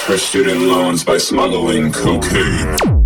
off her student loans by smuggling cocaine.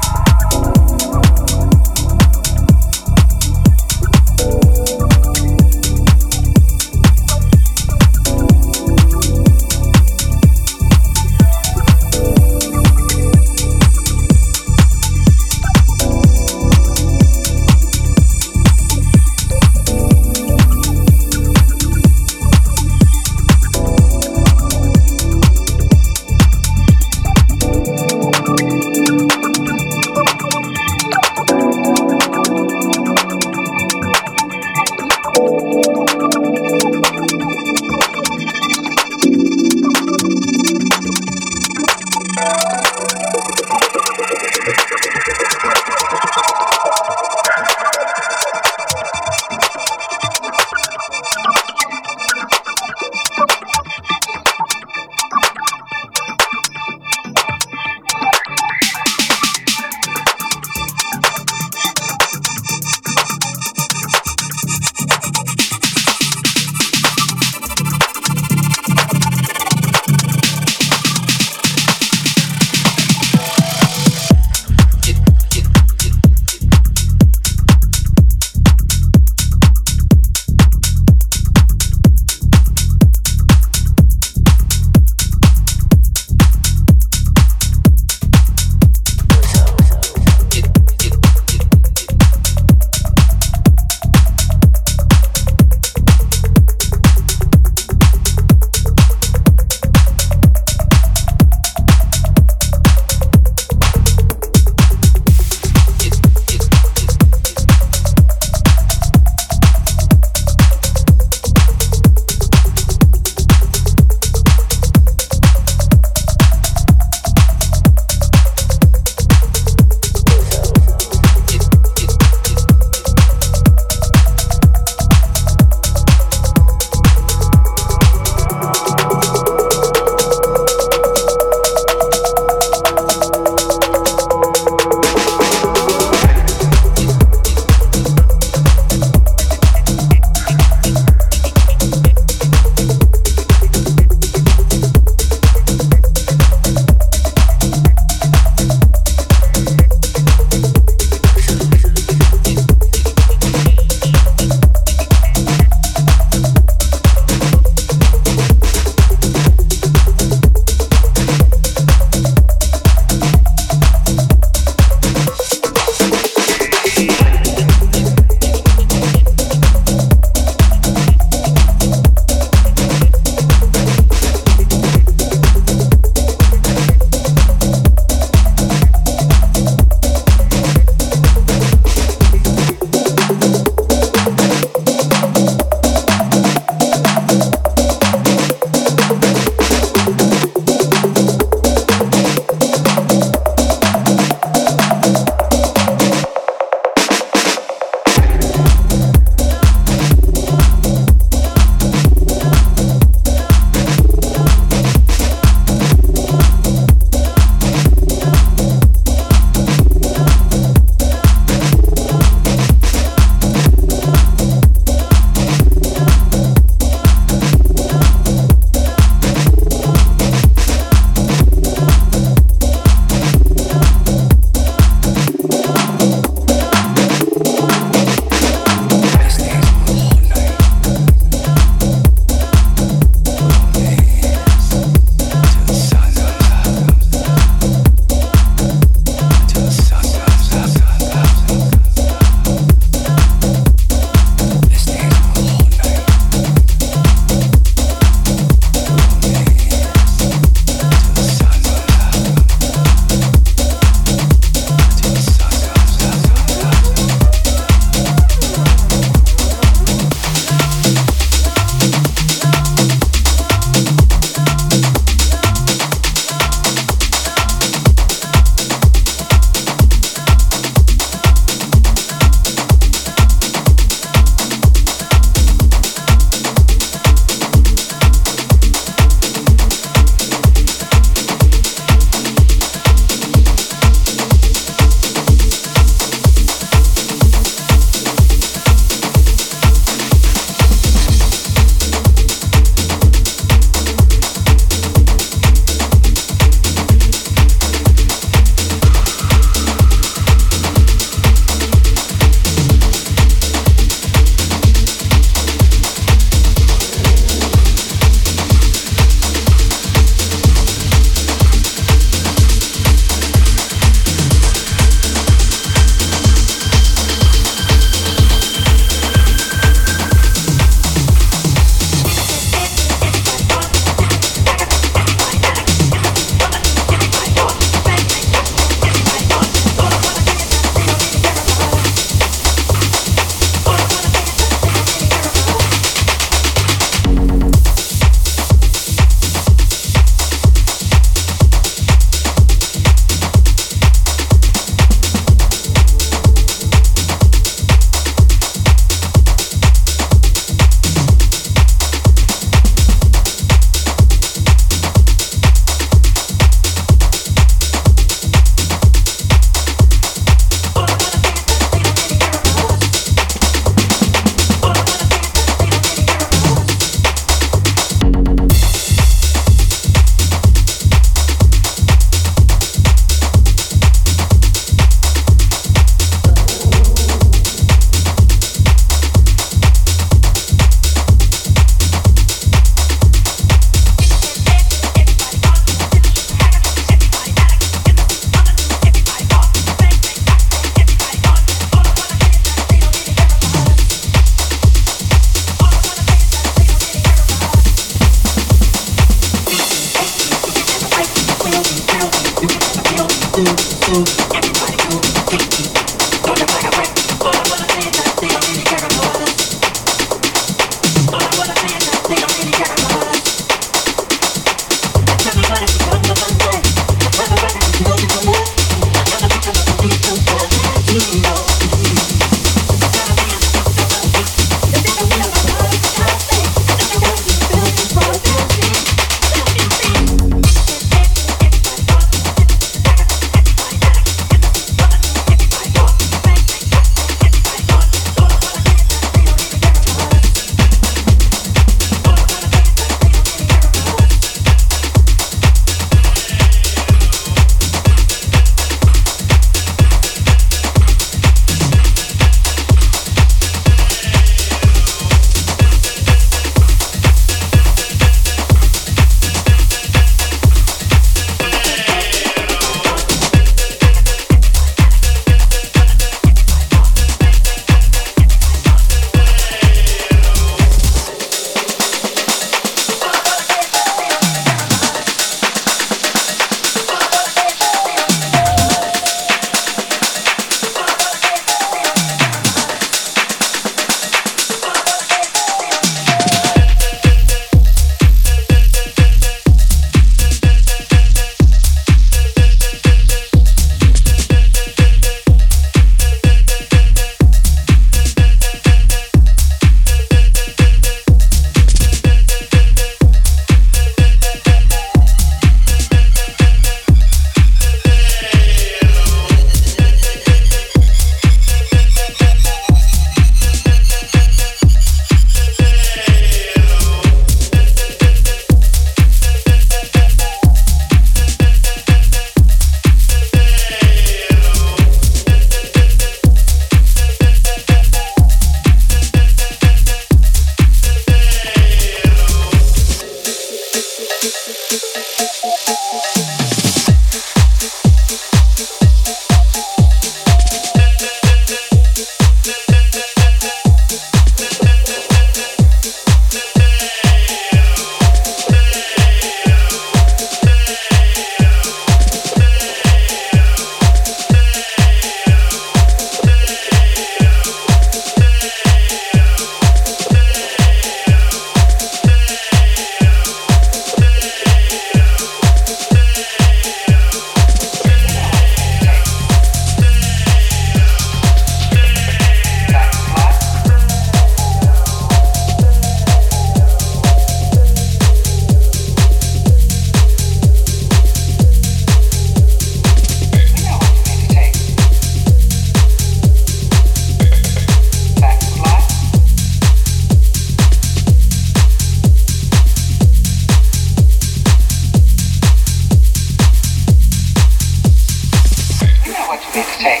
what you mean to say.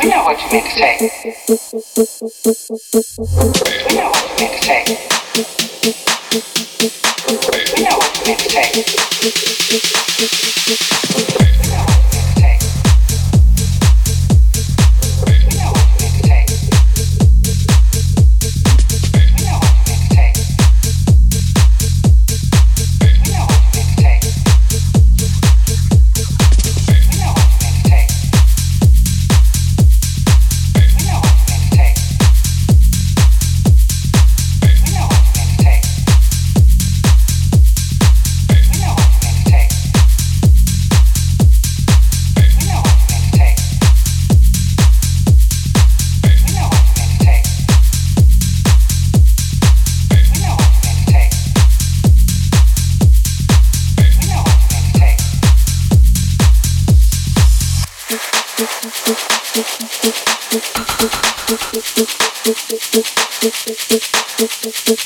We know what you mean to take. We know what you mean to take. We know what you mean to take. thank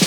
you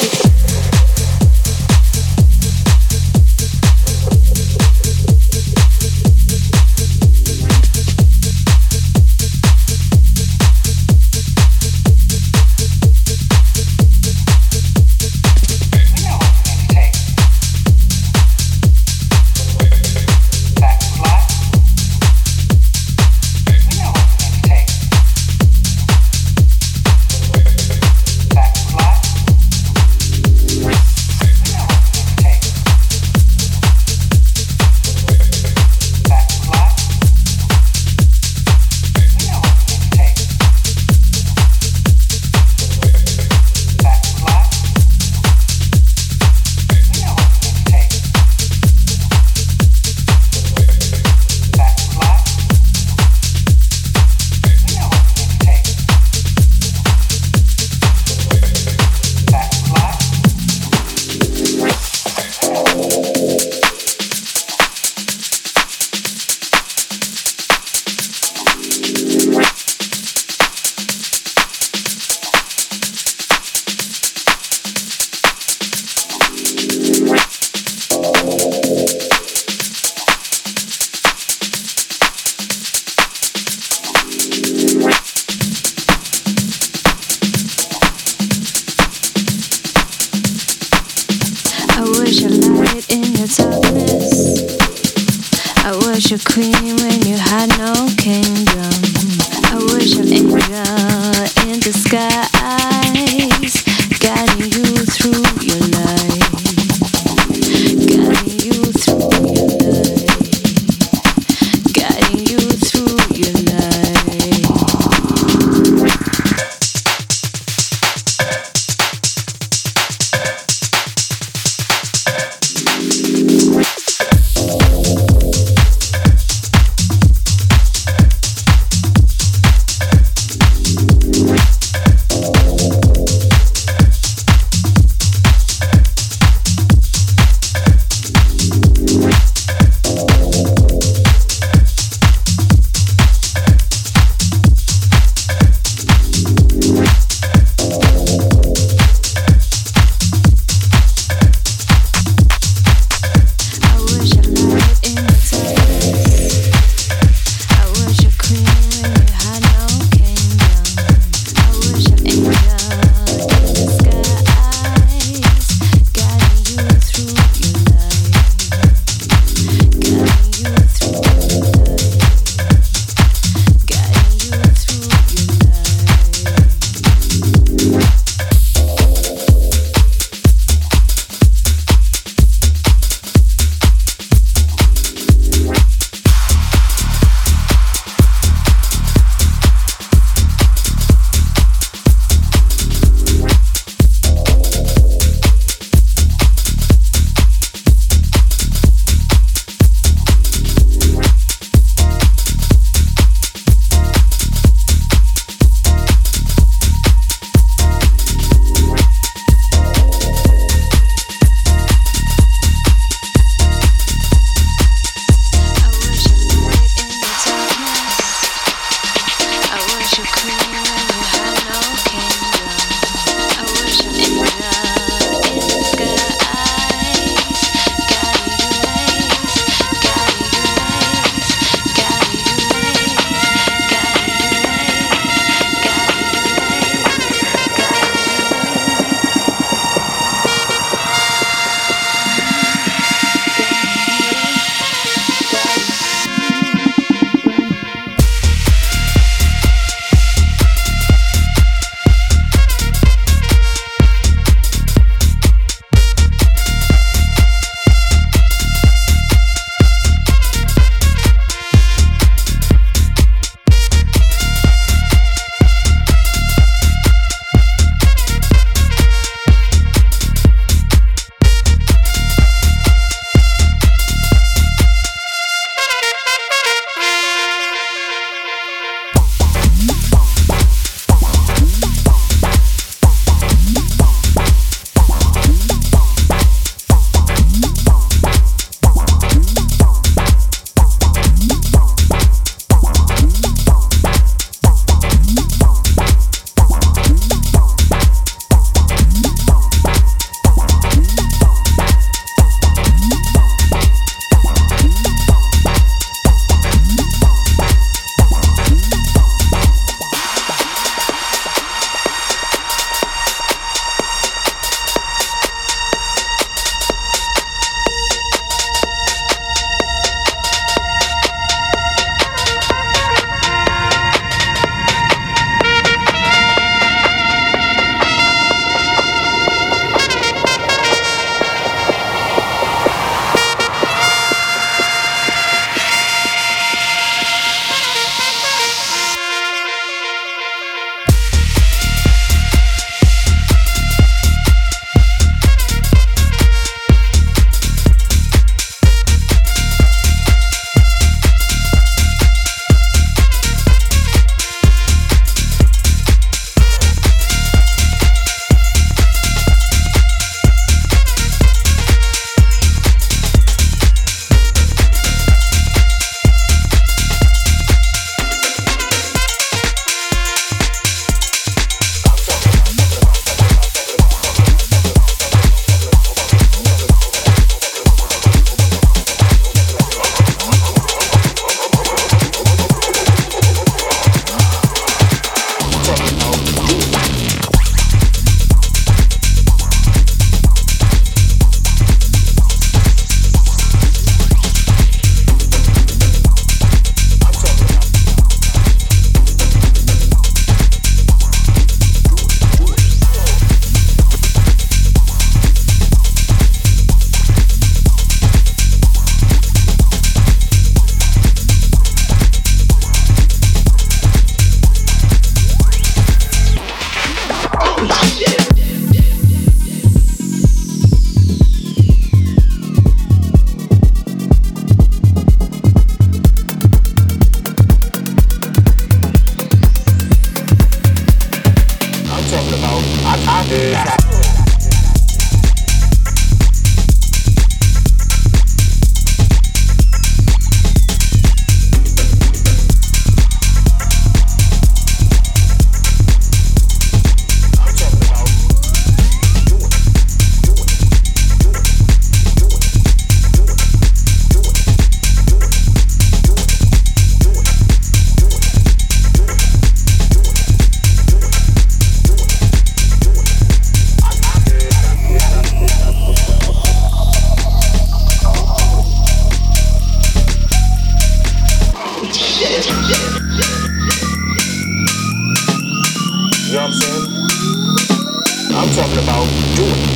about